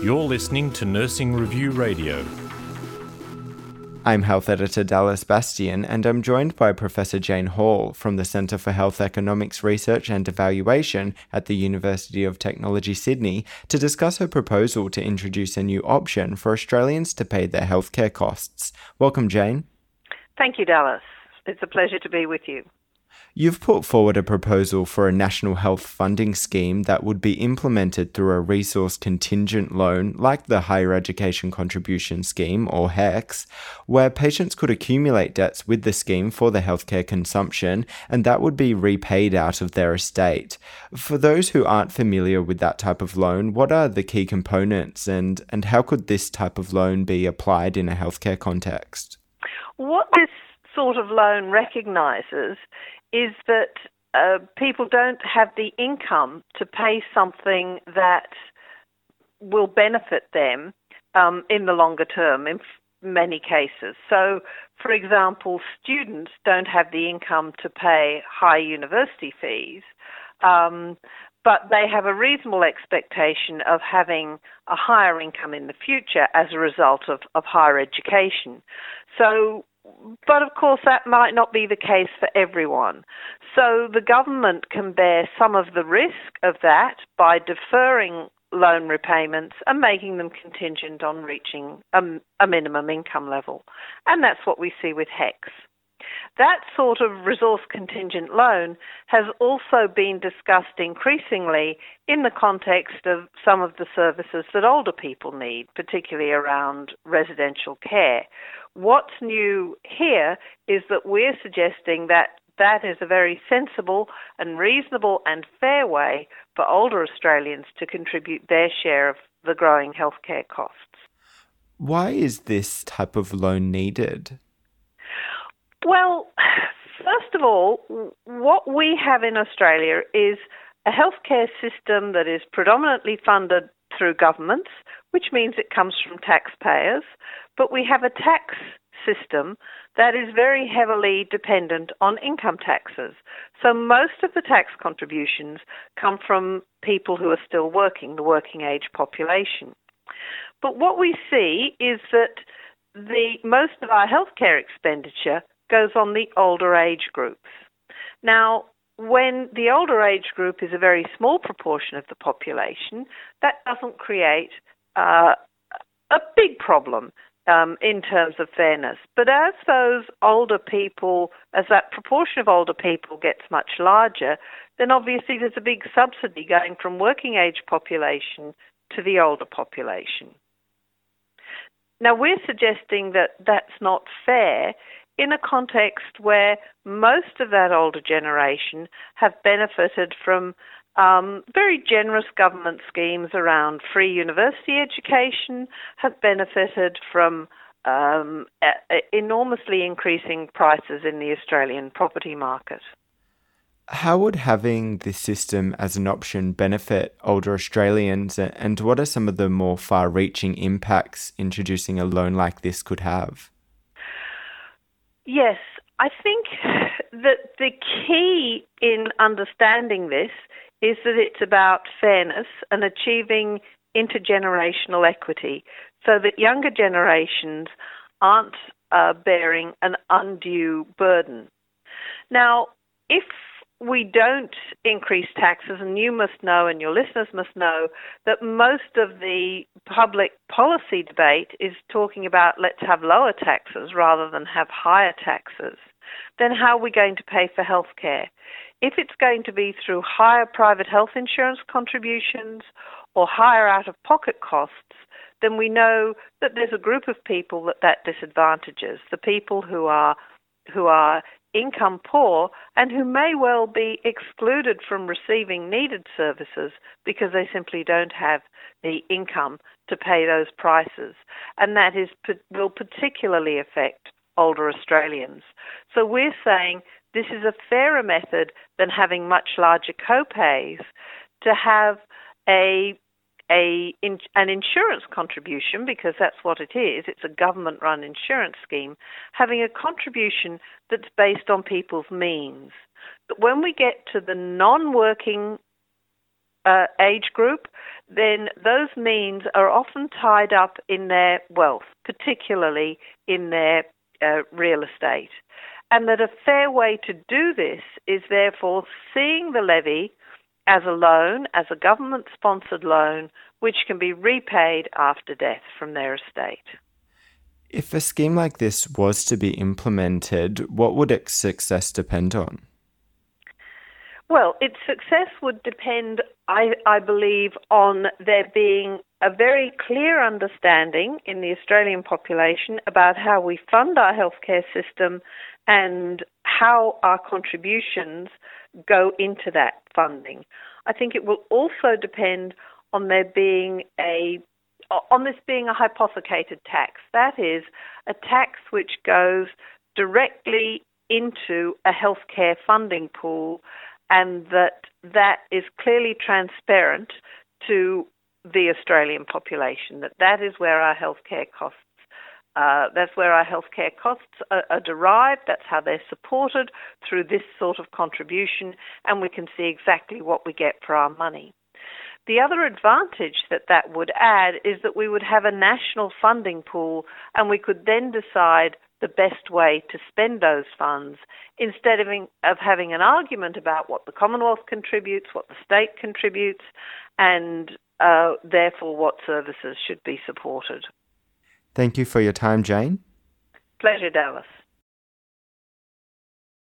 You're listening to Nursing Review Radio. I'm Health Editor Dallas Bastian, and I'm joined by Professor Jane Hall from the Centre for Health Economics Research and Evaluation at the University of Technology Sydney to discuss her proposal to introduce a new option for Australians to pay their healthcare costs. Welcome, Jane. Thank you, Dallas. It's a pleasure to be with you. You've put forward a proposal for a national health funding scheme that would be implemented through a resource contingent loan like the Higher Education Contribution Scheme, or HECS, where patients could accumulate debts with the scheme for their healthcare consumption and that would be repaid out of their estate. For those who aren't familiar with that type of loan, what are the key components and, and how could this type of loan be applied in a healthcare context? What this sort of loan recognises is that uh, people don't have the income to pay something that will benefit them um, in the longer term in f- many cases. So, for example, students don't have the income to pay high university fees, um, but they have a reasonable expectation of having a higher income in the future as a result of, of higher education. So, but of course, that might not be the case for everyone. So the government can bear some of the risk of that by deferring loan repayments and making them contingent on reaching a, a minimum income level. And that's what we see with HECS. That sort of resource contingent loan has also been discussed increasingly in the context of some of the services that older people need, particularly around residential care. What's new here is that we're suggesting that that is a very sensible and reasonable and fair way for older Australians to contribute their share of the growing healthcare costs. Why is this type of loan needed? Well, first of all, what we have in Australia is a healthcare system that is predominantly funded through governments, which means it comes from taxpayers, but we have a tax system that is very heavily dependent on income taxes. So most of the tax contributions come from people who are still working, the working age population. But what we see is that the most of our healthcare expenditure goes on the older age groups. Now, when the older age group is a very small proportion of the population, that doesn't create uh, a big problem um, in terms of fairness. But as those older people, as that proportion of older people gets much larger, then obviously there's a big subsidy going from working age population to the older population. Now, we're suggesting that that's not fair in a context where most of that older generation have benefited from um, very generous government schemes around free university education, have benefited from um, enormously increasing prices in the Australian property market. How would having this system as an option benefit older Australians, and what are some of the more far reaching impacts introducing a loan like this could have? Yes, I think that the key in understanding this is that it's about fairness and achieving intergenerational equity so that younger generations aren't uh, bearing an undue burden. Now, if we don't increase taxes, and you must know, and your listeners must know, that most of the public policy debate is talking about let's have lower taxes rather than have higher taxes, then how are we going to pay for health care? If it's going to be through higher private health insurance contributions or higher out of pocket costs, then we know that there's a group of people that that disadvantages the people who are who are income poor and who may well be excluded from receiving needed services because they simply don't have the income to pay those prices. And that is, will particularly affect older Australians. So we're saying this is a fairer method than having much larger co-pays to have a a in, an insurance contribution because that's what it is. It's a government run insurance scheme having a contribution that's based on people's means. But when we get to the non working uh, age group, then those means are often tied up in their wealth, particularly in their uh, real estate. And that a fair way to do this is therefore seeing the levy as a loan, as a government sponsored loan, which can be repaid after death from their estate. If a scheme like this was to be implemented, what would its success depend on? Well, its success would depend, I, I, believe, on there being a very clear understanding in the Australian population about how we fund our healthcare system and how our contributions go into that funding. I think it will also depend on there being a on this being a hypothecated tax. That is a tax which goes directly into a healthcare funding pool and that that is clearly transparent to the Australian population, that that is where our healthcare costs uh, that's where our healthcare costs are, are, derived. That's how they're supported through this sort of contribution, and we can see exactly what we get for our money. The other advantage that that would add is that we would have a national funding pool, and we could then decide the best way to spend those funds instead of, in, of having an argument about what the Commonwealth contributes, what the state contributes, and uh, therefore what services should be supported. Thank you for your time, Jane. Pleasure, Dallas.